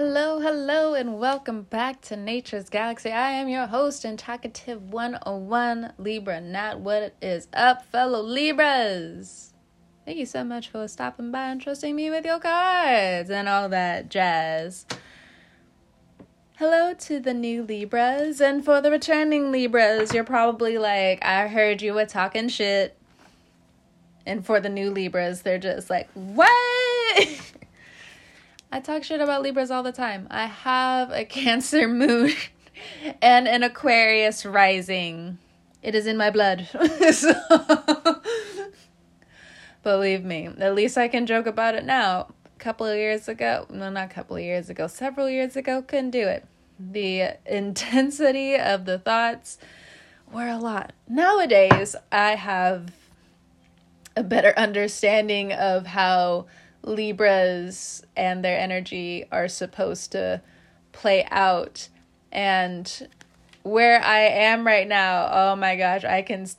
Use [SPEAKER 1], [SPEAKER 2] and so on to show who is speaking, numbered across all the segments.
[SPEAKER 1] Hello, hello, and welcome back to Nature's Galaxy. I am your host and Talkative 101 Libra Nat. What is up, fellow Libras? Thank you so much for stopping by and trusting me with your cards and all that jazz. Hello to the new Libras, and for the returning Libras, you're probably like, I heard you were talking shit. And for the new Libras, they're just like, what? I talk shit about Libras all the time. I have a Cancer moon and an Aquarius rising. It is in my blood. so, believe me, at least I can joke about it now. A couple of years ago, no, not a couple of years ago, several years ago, couldn't do it. The intensity of the thoughts were a lot. Nowadays, I have a better understanding of how Libras and their energy are supposed to play out. And where I am right now, oh my gosh, I can.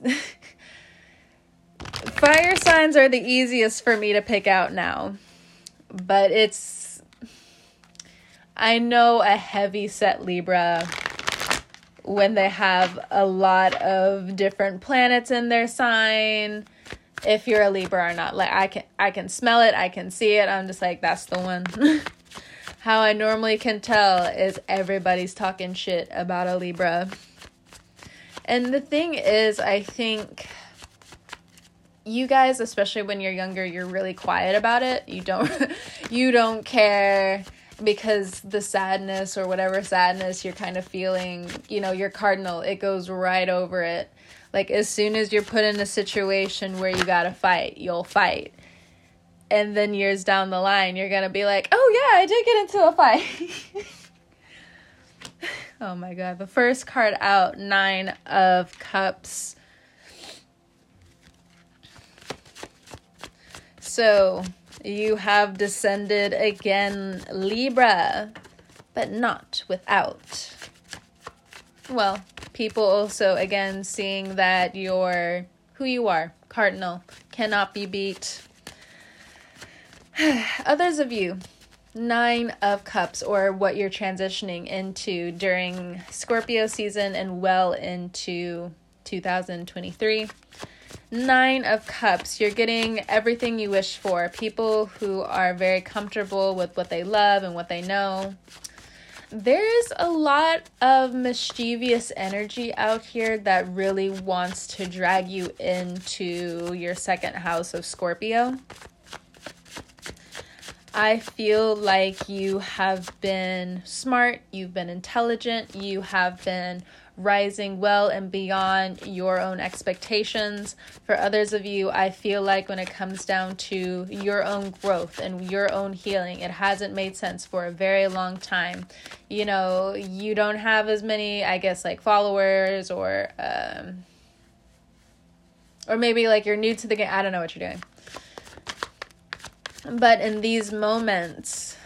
[SPEAKER 1] Fire signs are the easiest for me to pick out now. But it's. I know a heavy set Libra when they have a lot of different planets in their sign if you're a Libra or not. Like I can I can smell it, I can see it. I'm just like that's the one. How I normally can tell is everybody's talking shit about a Libra. And the thing is, I think you guys, especially when you're younger, you're really quiet about it. You don't you don't care because the sadness or whatever sadness you're kind of feeling, you know, your cardinal, it goes right over it. Like as soon as you're put in a situation where you gotta fight, you'll fight. And then years down the line, you're gonna be like, oh yeah, I did get into a fight. oh my god. The first card out, Nine of Cups. So you have descended again, Libra, but not without. Well, people also again seeing that you're who you are, cardinal, cannot be beat. Others of you, Nine of Cups, or what you're transitioning into during Scorpio season and well into 2023. Nine of Cups, you're getting everything you wish for. People who are very comfortable with what they love and what they know there's a lot of mischievous energy out here that really wants to drag you into your second house of Scorpio. I feel like you have been smart, you've been intelligent, you have been rising well and beyond your own expectations. For others of you, I feel like when it comes down to your own growth and your own healing, it hasn't made sense for a very long time. You know, you don't have as many, I guess, like followers or, um, or maybe like you're new to the game. I don't know what you're doing. But in these moments,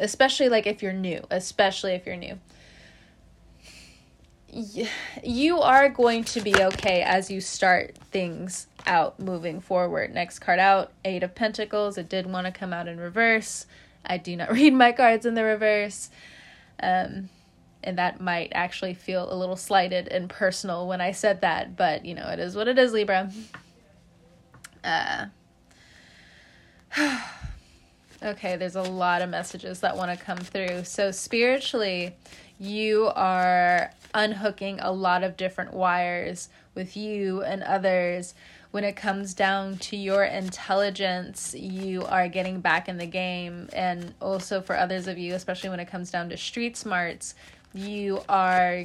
[SPEAKER 1] especially like if you're new, especially if you're new, you are going to be okay as you start things out moving forward. Next card out, Eight of Pentacles. It did want to come out in reverse. I do not read my cards in the reverse. Um, and that might actually feel a little slighted and personal when I said that, but you know, it is what it is, Libra. Uh, okay, there's a lot of messages that want to come through. So, spiritually, you are unhooking a lot of different wires with you and others. When it comes down to your intelligence, you are getting back in the game. And also for others of you, especially when it comes down to street smarts, you are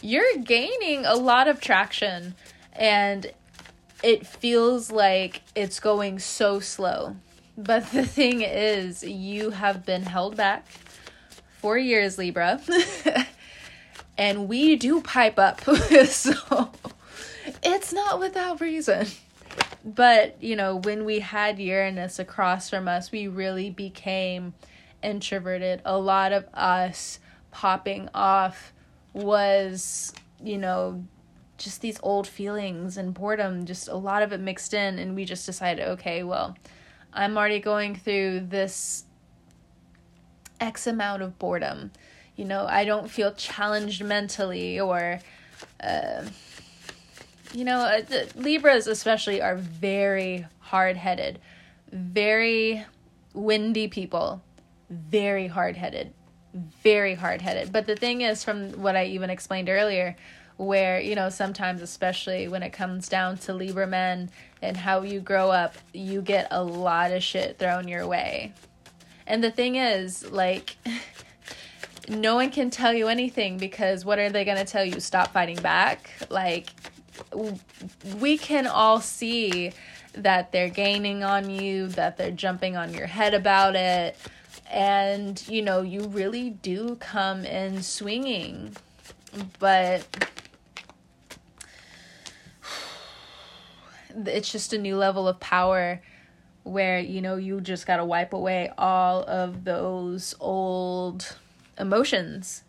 [SPEAKER 1] you're gaining a lot of traction and it feels like it's going so slow. But the thing is, you have been held back four years, Libra. and we do pipe up. so it's not without reason. But, you know, when we had Uranus across from us, we really became introverted. A lot of us popping off was, you know, just these old feelings and boredom, just a lot of it mixed in. And we just decided, okay, well, I'm already going through this X amount of boredom. You know, I don't feel challenged mentally or, uh, you know, uh, Libras especially are very hard headed, very windy people, very hard headed, very hard headed. But the thing is, from what I even explained earlier, where you know sometimes especially when it comes down to libra men and how you grow up you get a lot of shit thrown your way. And the thing is like no one can tell you anything because what are they going to tell you? Stop fighting back? Like we can all see that they're gaining on you that they're jumping on your head about it. And you know you really do come in swinging. But it's just a new level of power where you know you just got to wipe away all of those old emotions.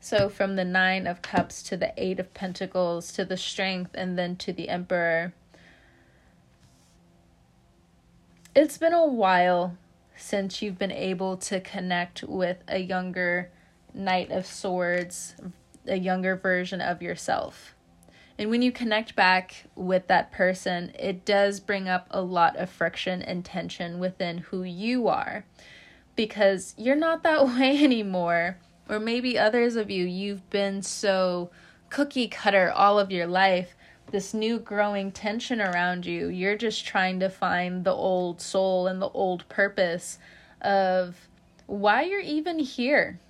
[SPEAKER 1] So from the 9 of cups to the 8 of pentacles to the strength and then to the emperor. It's been a while since you've been able to connect with a younger knight of swords a younger version of yourself and when you connect back with that person, it does bring up a lot of friction and tension within who you are because you're not that way anymore. Or maybe others of you, you've been so cookie cutter all of your life. This new growing tension around you, you're just trying to find the old soul and the old purpose of why you're even here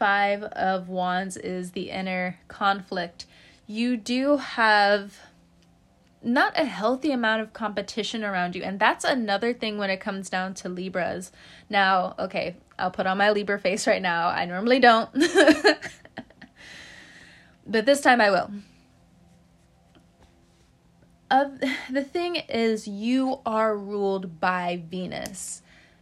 [SPEAKER 1] Five of Wands is the inner conflict. You do have not a healthy amount of competition around you. And that's another thing when it comes down to Libras. Now, okay, I'll put on my Libra face right now. I normally don't. but this time I will. The thing is, you are ruled by Venus.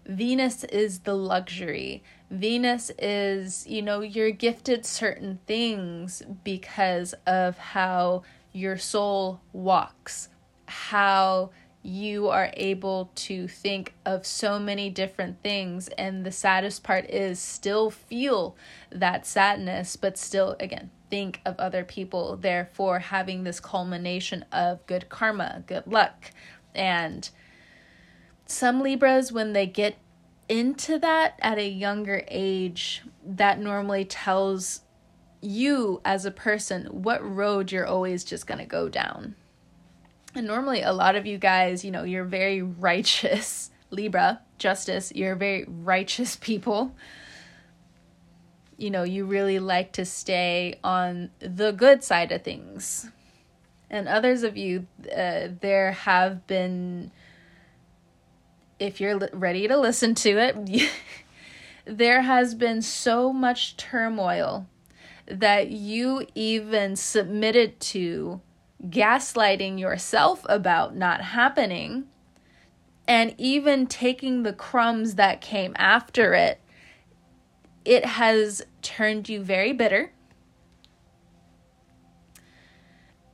[SPEAKER 1] Venus is the luxury. Venus is, you know, you're gifted certain things because of how your soul walks, how you are able to think of so many different things. And the saddest part is still feel that sadness, but still, again, think of other people, therefore, having this culmination of good karma, good luck. And some Libras, when they get into that at a younger age, that normally tells you as a person what road you're always just going to go down. And normally, a lot of you guys, you know, you're very righteous, Libra, justice, you're very righteous people. You know, you really like to stay on the good side of things. And others of you, uh, there have been if you're ready to listen to it, there has been so much turmoil that you even submitted to gaslighting yourself about not happening and even taking the crumbs that came after it it has turned you very bitter.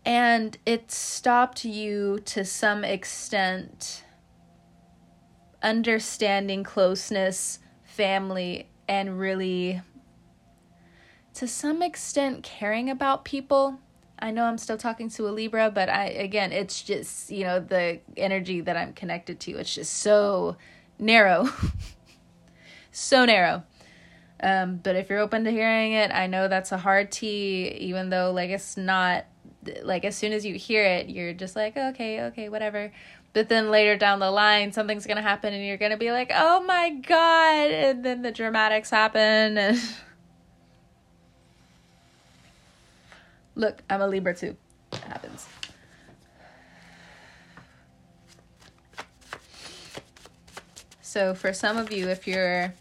[SPEAKER 1] And it stopped you to some extent understanding closeness, family, and really, to some extent, caring about people. I know I'm still talking to a Libra, but I, again, it's just, you know, the energy that I'm connected to. It's just so narrow. so narrow. Um, but if you're open to hearing it, I know that's a hard T, even though, like, it's not, like, as soon as you hear it, you're just like, okay, okay, whatever. But then later down the line, something's going to happen and you're going to be like, oh my God. And then the dramatics happen. And Look, I'm a Libra too. It happens. So, for some of you, if you're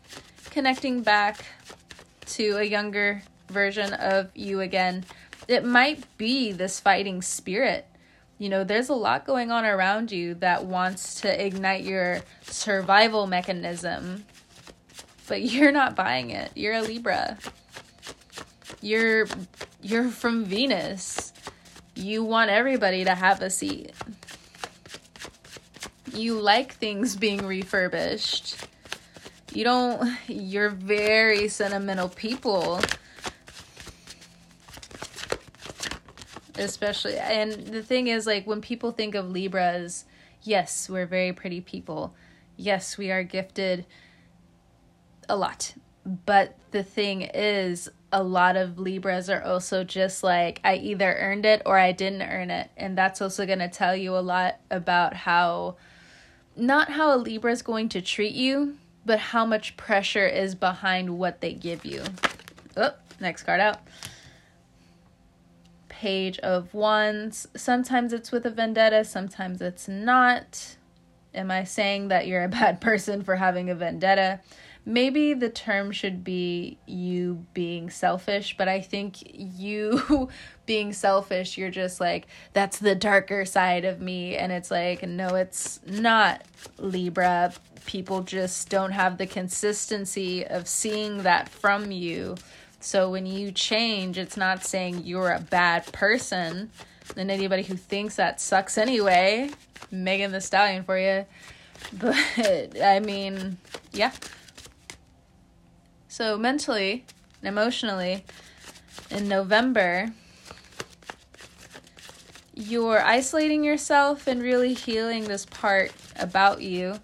[SPEAKER 1] connecting back to a younger version of you again, it might be this fighting spirit you know, there's a lot going on around you that wants to ignite your survival mechanism, but you're not buying it. You're a Libra. You're you're from Venus. You want everybody to have a seat. You like things being refurbished. You don't, you're very sentimental people. Especially, and the thing is, like, when people think of Libras, yes, we're very pretty people. Yes, we are gifted a lot. But the thing is, a lot of Libras are also just like, I either earned it or I didn't earn it. And that's also going to tell you a lot about how, not how a Libra is going to treat you, but how much pressure is behind what they give you. Oh, next card out. Page of Wands. Sometimes it's with a vendetta, sometimes it's not. Am I saying that you're a bad person for having a vendetta? maybe the term should be you being selfish, but I think you being selfish, you're just like, that's the darker side of me. And it's like, no, it's not Libra. People just don't have the consistency of seeing that from you. So when you change, it's not saying you're a bad person. And anybody who thinks that sucks anyway, Megan Thee Stallion for you. But I mean, yeah. So, mentally and emotionally, in November, you're isolating yourself and really healing this part about you.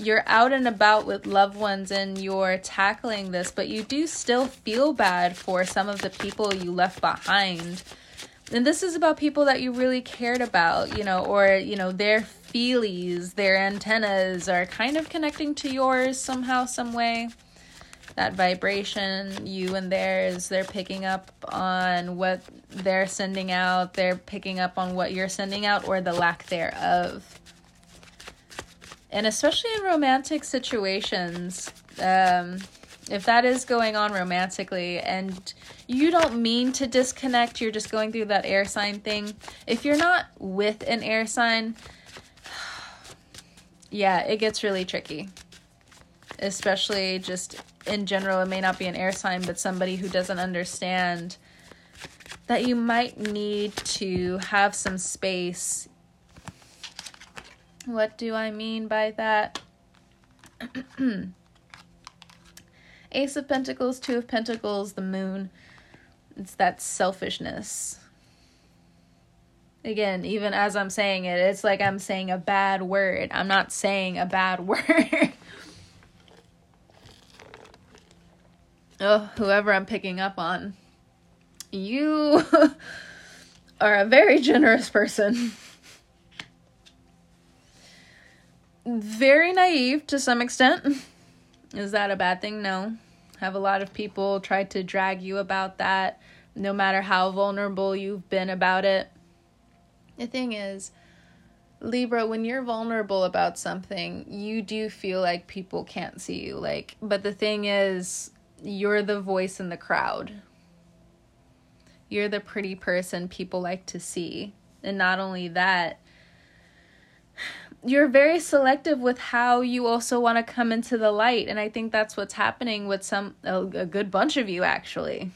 [SPEAKER 1] You're out and about with loved ones and you're tackling this, but you do still feel bad for some of the people you left behind. And this is about people that you really cared about, you know, or, you know, their feelies, their antennas are kind of connecting to yours somehow, some way that vibration, you and theirs, they're picking up on what they're sending out, they're picking up on what you're sending out, or the lack thereof. And especially in romantic situations, um, if that is going on romantically and you don't mean to disconnect, you're just going through that air sign thing. If you're not with an air sign, yeah, it gets really tricky. Especially just in general, it may not be an air sign, but somebody who doesn't understand that you might need to have some space. What do I mean by that? Ace of Pentacles, Two of Pentacles, the moon. It's that selfishness. Again, even as I'm saying it, it's like I'm saying a bad word. I'm not saying a bad word. oh, whoever I'm picking up on, you are a very generous person. very naive to some extent. Is that a bad thing? No. Have a lot of people tried to drag you about that, no matter how vulnerable you've been about it. The thing is, Libra, when you're vulnerable about something, you do feel like people can't see you. Like, but the thing is, you're the voice in the crowd. You're the pretty person people like to see. And not only that, you're very selective with how you also want to come into the light. And I think that's what's happening with some, a, a good bunch of you actually.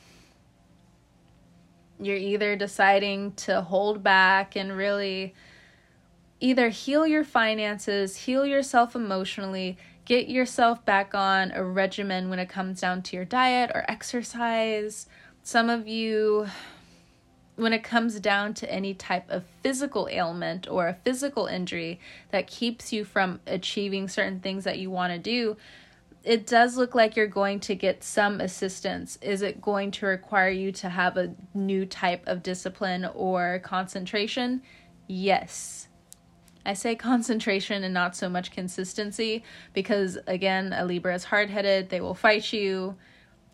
[SPEAKER 1] You're either deciding to hold back and really either heal your finances, heal yourself emotionally, get yourself back on a regimen when it comes down to your diet or exercise. Some of you, when it comes down to any type of physical ailment or a physical injury that keeps you from achieving certain things that you want to do, it does look like you're going to get some assistance. Is it going to require you to have a new type of discipline or concentration? Yes I say concentration and not so much consistency because, again, a Libra is hard headed. They will fight you.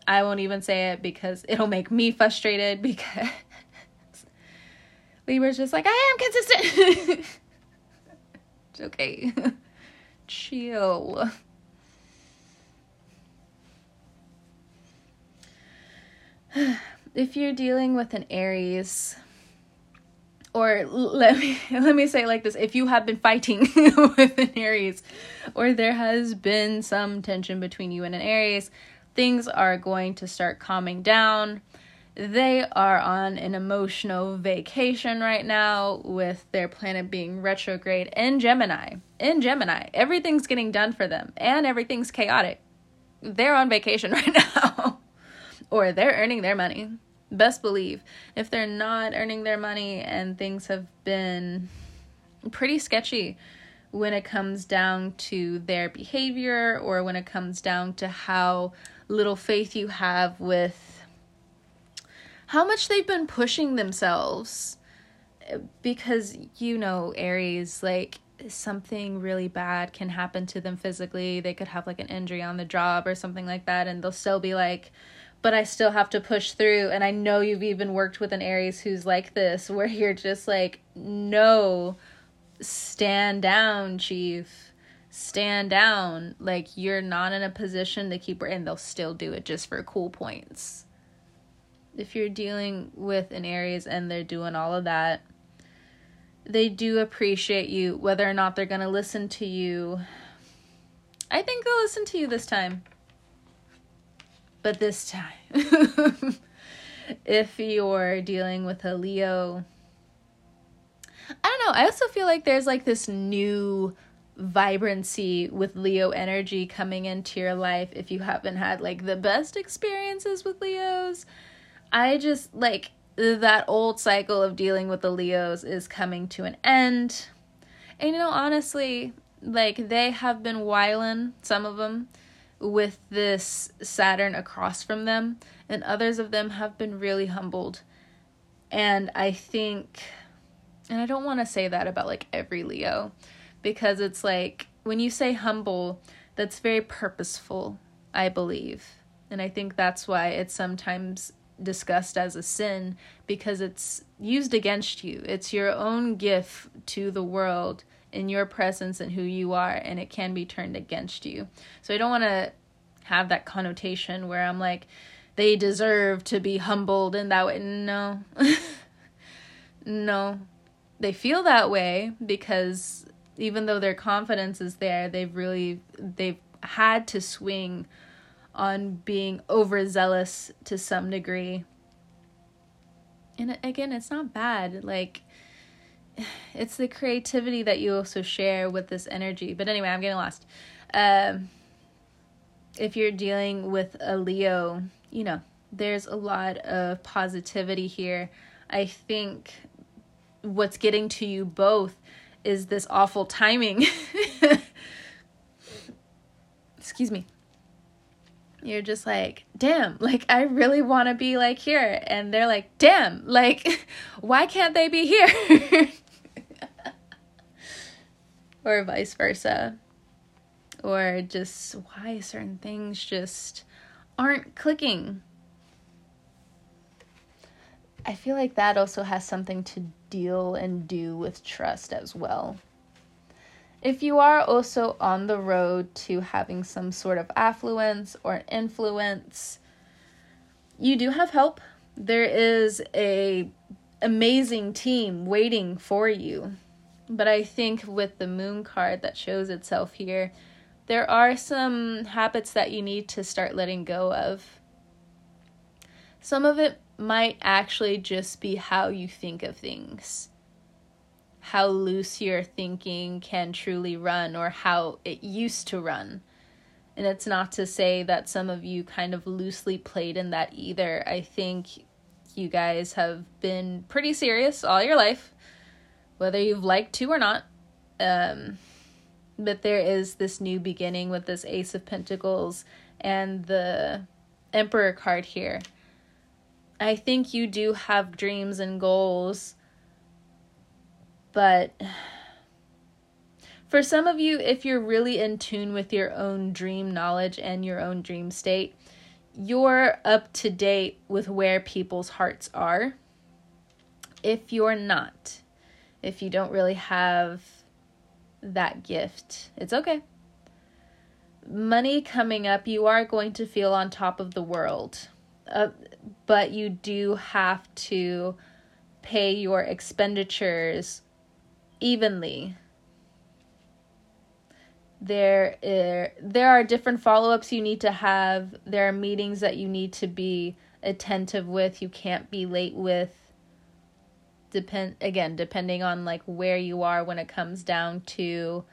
[SPEAKER 1] I won't even say it because it'll make me frustrated because Libra's just like, I am consistent. it's okay. Chill. if you're dealing with an Aries, or let me let me say it like this if you have been fighting with an aries or there has been some tension between you and an aries things are going to start calming down they are on an emotional vacation right now with their planet being retrograde in gemini in gemini everything's getting done for them and everything's chaotic they're on vacation right now or they're earning their money. Best believe. If they're not earning their money and things have been pretty sketchy when it comes down to their behavior or when it comes down to how little faith you have with how much they've been pushing themselves because you know aries like something really bad can happen to them physically. They could have like an injury on the job or something like that and they'll still be like but i still have to push through. And i know you've even worked with an aries who's like this where you're just like no stand down chief. Stand down. Like you're not in a position to keep her and they'll still do it just for cool points if you're dealing with an aries and they're doing all of that they do appreciate you, whether or not they're going to listen to you. I think they'll listen to you this time. But this time, if you're dealing with a Leo, I don't know. I also feel like there's like this new vibrancy with Leo energy coming into your life if you haven't had like the best experiences with Leos. I just like that old cycle of dealing with the Leos is coming to an end. And you know, honestly, like they have been whiling, some of them, with this Saturn across from them, and others of them have been really humbled. And I think, and I don't want to say that about like every Leo, because it's like when you say humble, that's very purposeful, I believe. And I think that's why it's sometimes discussed as a sin because it's used against you. It's your own gift to the world in your presence and who you are, and it can be turned against you. So I don't want to have that connotation where I'm like, they deserve to be humbled in that way. No. no. They feel that way because even though their confidence is there, they've really they've had to swing on being overzealous to some degree. And again, it's not bad. Like, it's the creativity that you also share with this energy. But anyway, I'm getting lost. Um, if you're dealing with a Leo, you know, there's a lot of positivity here. I think what's getting to you both is this awful timing. Excuse me you're just like, damn, like I really want to be like here. And they're like, damn, like why can't they be here? or vice versa. Or just why certain things just aren't clicking. I feel like that also has something to deal and do with trust as well. If you are also on the road to having some sort of affluence or influence, you do have help. There is a amazing team waiting for you. But I think with the moon card that shows itself here, there are some habits that you need to start letting go of. Some of it might actually just be how you think of things how loose your thinking can truly run or how it used to run. And it's not to say that some of you kind of loosely played in that either. I think you guys have been pretty serious all your life, whether you've liked to or not. Um, but there is this new beginning with this Ace of Pentacles and the Emperor card here. I think you do have dreams and goals but for some of you, if you're really in tune with your own dream knowledge and your own dream state, you're up to date with where people's hearts are. If you're not, if you don't really have that gift, it's okay. Money coming up, you are going to feel on top of the world. Uh, but you do have to pay your expenditures evenly. There, are, there are different follow ups you need to have. There are meetings that you need to be attentive with. You can't be late with. Depend again, depending on like where you are when it comes down to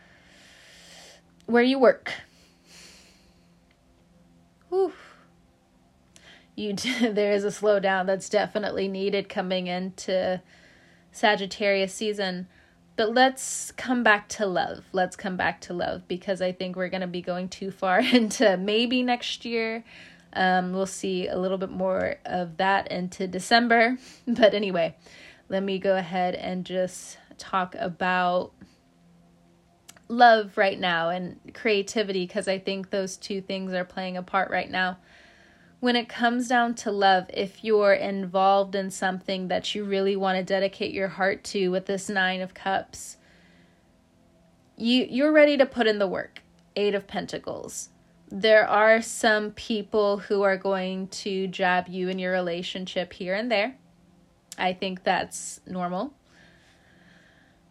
[SPEAKER 1] where you work. you there is a slowdown that's definitely needed coming into Sagittarius season. But let's come back to love. Let's come back to love because I think we're going to be going too far into maybe next year. Um, we'll see a little bit more of that into December. But anyway, let me go ahead and just talk about love right now and creativity because I think those two things are playing a part right now. When it comes down to love, if you're involved in something that you really want to dedicate your heart to with this 9 of cups, you you're ready to put in the work. 8 of pentacles. There are some people who are going to jab you in your relationship here and there. I think that's normal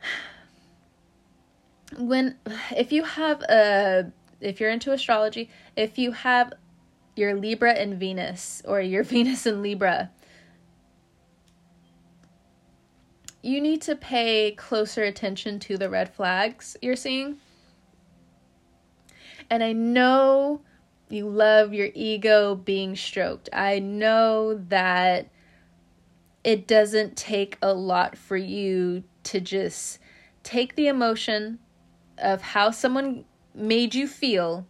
[SPEAKER 1] when if you have a if you're into astrology, if you have your Libra and Venus or your Venus and Libra, you need to pay closer attention to the red flags you're seeing. And I know you love your ego being stroked. I know that it doesn't take a lot for you to just take the emotion of how someone made you feel,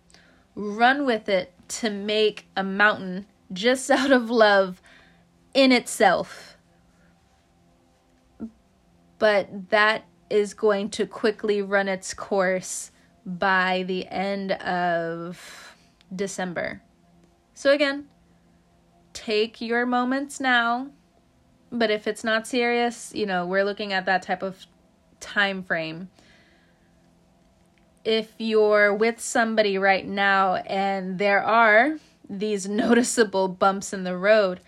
[SPEAKER 1] run with it to make a mountain just out of love in itself. But that is going to quickly run its course by the end of December. So, again, take your moments now. But if it's not serious, you know, we're looking at that type of time frame if you're with somebody right now and there are these noticeable bumps in the road,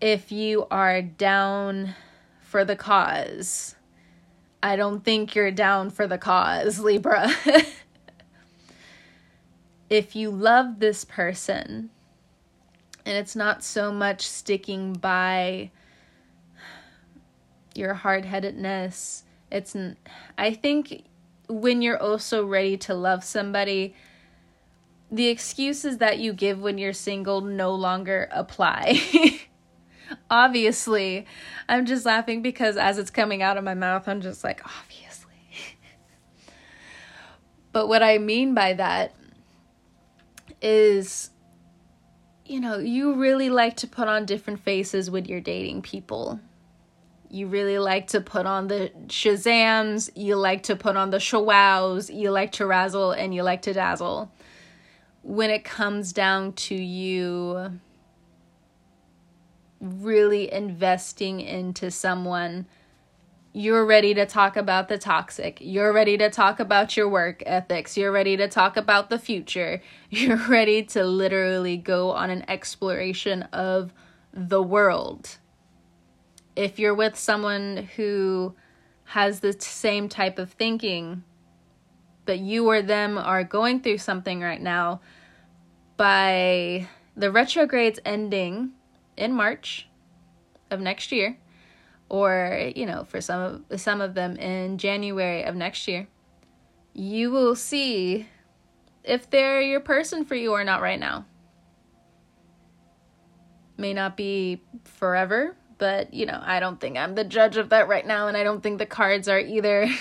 [SPEAKER 1] if you are down for the cause, I don't think you're down for the cause, Libra. if you love this person, and it's not so much sticking by your hard headedness, it's, I think when you're also ready to love somebody, the excuses that you give when you're single no longer apply. obviously, I'm just laughing because as it's coming out of my mouth, I'm just like, obviously. but what I mean by that is, you know, you really like to put on different faces when you're dating people you really like to put on the Shazams, you like to put on the Shawows, you like to razzle and you like to dazzle. When it comes down to you really investing into someone, you're ready to talk about the toxic. You're ready to talk about your work ethics. You're ready to talk about the future. You're ready to literally go on an exploration of the world if you're with someone who has the same type of thinking, but you or them are going through something right now, by the retrogrades ending in March of next year, or you know, for some of some of them in January of next year, you will see if they're your person for you or not right now. May not be forever, but you know, I don't think I'm the judge of that right now, and I don't think the cards are either.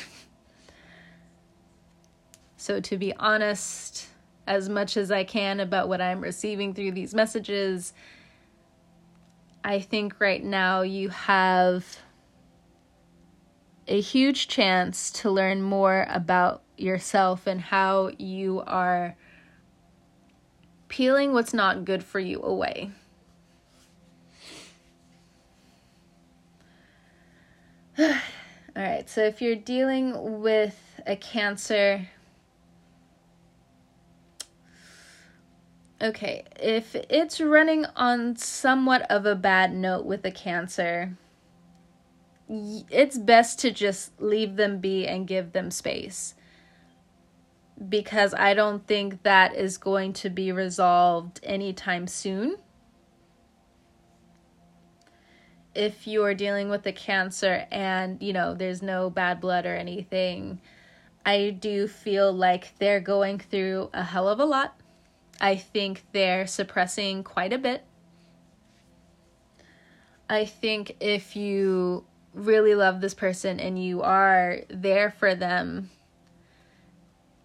[SPEAKER 1] so, to be honest, as much as I can about what I'm receiving through these messages, I think right now you have a huge chance to learn more about yourself and how you are peeling what's not good for you away. All right, so if you're dealing with a cancer, okay, if it's running on somewhat of a bad note with a cancer, it's best to just leave them be and give them space. Because I don't think that is going to be resolved anytime soon if you're dealing with a cancer and you know there's no bad blood or anything i do feel like they're going through a hell of a lot I think they're suppressing quite a bit. I think if you really love this person and you are there for them,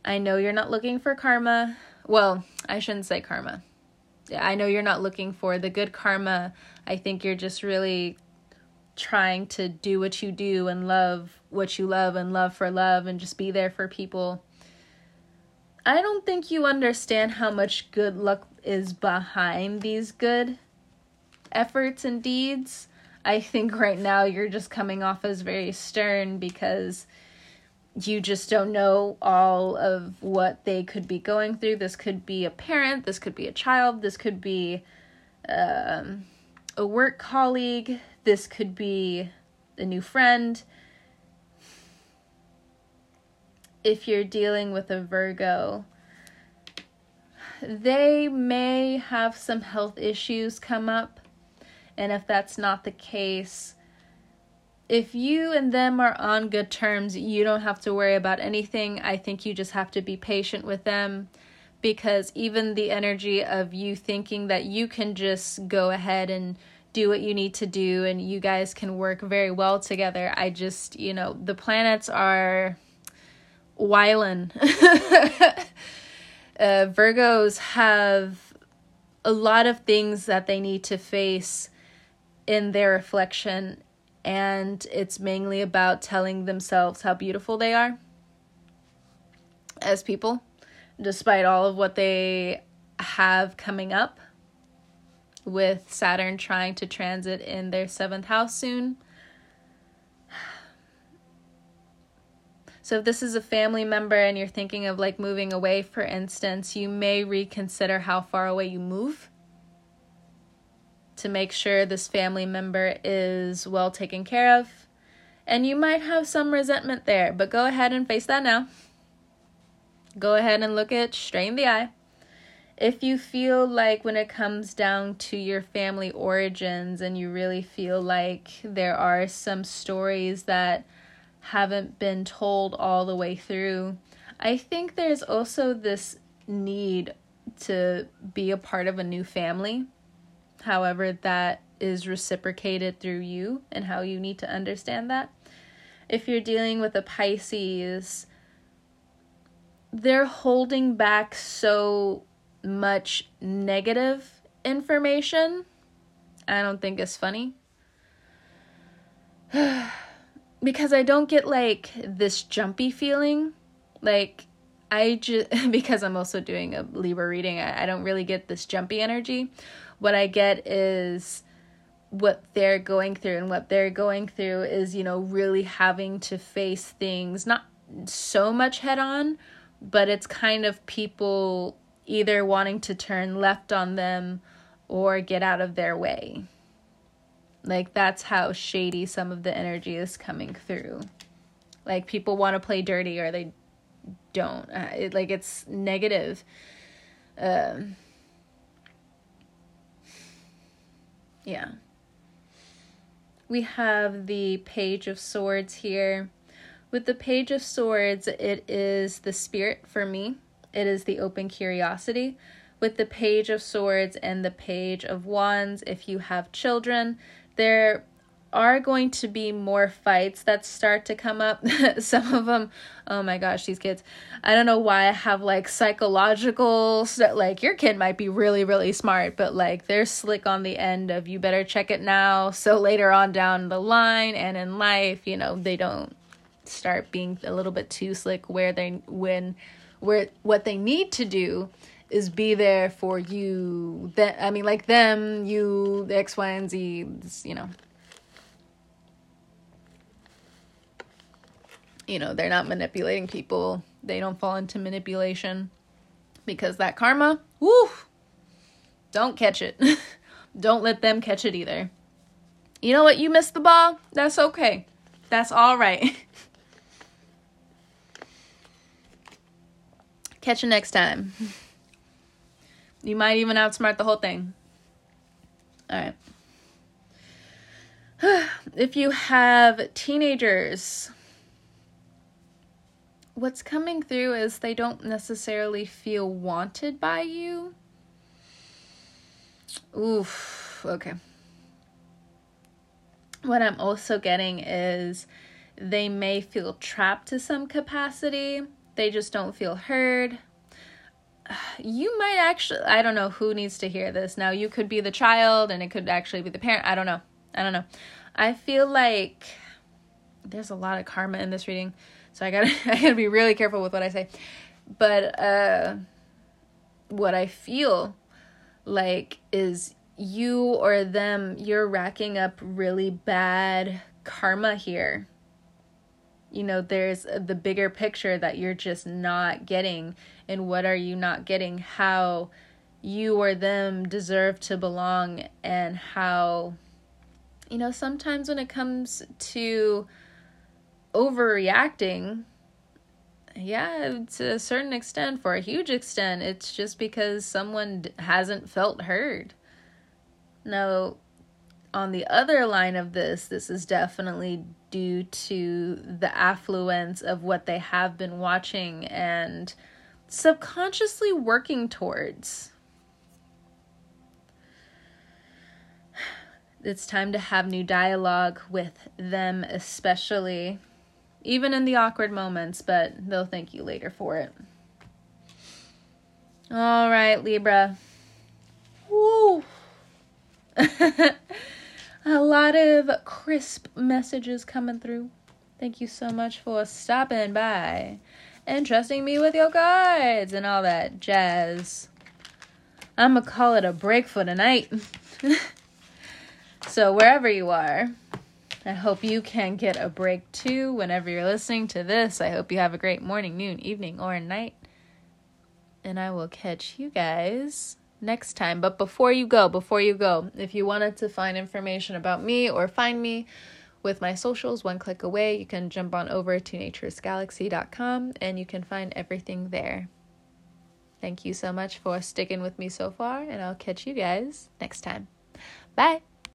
[SPEAKER 1] I know you're not looking for karma. Well, I shouldn't say karma. I know you're not looking for the good karma. I think you're just really trying to do what you do and love what you love and love for love and just be there for people. I don't think you understand how much good luck is behind these good efforts and deeds. I think right now you're just coming off as very stern because you just don't know all of what they could be going through. This could be a parent, this could be a child, this could be um, a work colleague, this could be a new friend. If you're dealing with a Virgo, they may have some health issues come up. And if that's not the case, if you and them are on good terms, you don't have to worry about anything. I think you just have to be patient with them because even the energy of you thinking that you can just go ahead and do what you need to do and you guys can work very well together. I just, you know, the planets are whiling. uh, Virgos have a lot of things that they need to face in their reflection and it's mainly about telling themselves how beautiful they are as people, despite all of what they have coming up with Saturn trying to transit in their seventh house soon. So, if this is a family member and you're thinking of like moving away, for instance, you may reconsider how far away you move to make sure this family member is well taken care of. And you might have some resentment there, but go ahead and face that now. Go ahead and look it straight in the eye. If you feel like when it comes down to your family origins and you really feel like there are some stories that haven't been told all the way through, I think there's also this need to be a part of a new family however that is reciprocated through you and how you need to understand that. If you're dealing with a Pisces, they're holding back so much negative information. I don't think it's funny. because I don't get like this jumpy feeling. Like, I just, because I'm also doing a Libra reading, I, I don't really get this jumpy energy what I get is what they're going through and what they're going through is you know really having to face things not so much head on but it's kind of people either wanting to turn left on them or get out of their way. Like that's how shady some of the energy is coming through. Like people want to play dirty or they don't. Uh, it, like it's negative. Um Yeah. We have the Page of Swords here. With the Page of Swords, it is the spirit for me. It is the open curiosity. With the Page of Swords and the Page of Wands, if you have children, they're are going to be more fights that start to come up. Some of them, oh my gosh, these kids. I don't know why I have like psychological like your kid might be really really smart, but like they're slick on the end of you better check it now so later on down the line and in life, you know, they don't start being a little bit too slick where they when where what they need to do is be there for you that I mean like them, you, the X, Y, and Z, you know, you know, they're not manipulating people. They don't fall into manipulation because that karma, woo, don't catch it. don't let them catch it either. You know what? You missed the ball. That's okay. That's all right. Catch you next time. You might even outsmart the whole thing. All right. if you have teenagers, what's coming through is they don't necessarily feel wanted by you. Oof. Okay. What I'm also getting is they may feel trapped to some capacity. They just don't feel heard. You might actually, I don't know who needs to hear this. Now, you could be the child and it could actually be the parent. I don't know. I don't know. I feel like there's a lot of karma in this reading. So I gotta I gotta be really careful with what I say. But uh what I feel like is you or them, you're racking up really bad karma here. You know, there's the bigger picture that you're just not getting. And what are you not getting? How you or them deserve to belong, and how, you know, sometimes when it comes to overreacting, yeah, to a certain extent, for a huge extent, it's just because someone hasn't felt heard. Now, on the other line of this, this is definitely due to the affluence of what they have been watching and subconsciously working towards. It's time to have new dialogue with them, especially even in the awkward moments, but they'll thank you later for it. All right, Libra. Woo! A lot of crisp messages coming through. Thank you so much for stopping by and trusting me with your cards and all that jazz. I'm gonna call it a break for tonight. so, wherever you are, I hope you can get a break too whenever you're listening to this. I hope you have a great morning, noon, evening, or night. And I will catch you guys next time. But before you go, before you go, if you wanted to find information about me or find me with my socials one click away, you can jump on over to naturesgalaxy.com and you can find everything there. Thank you so much for sticking with me so far, and I'll catch you guys next time. Bye.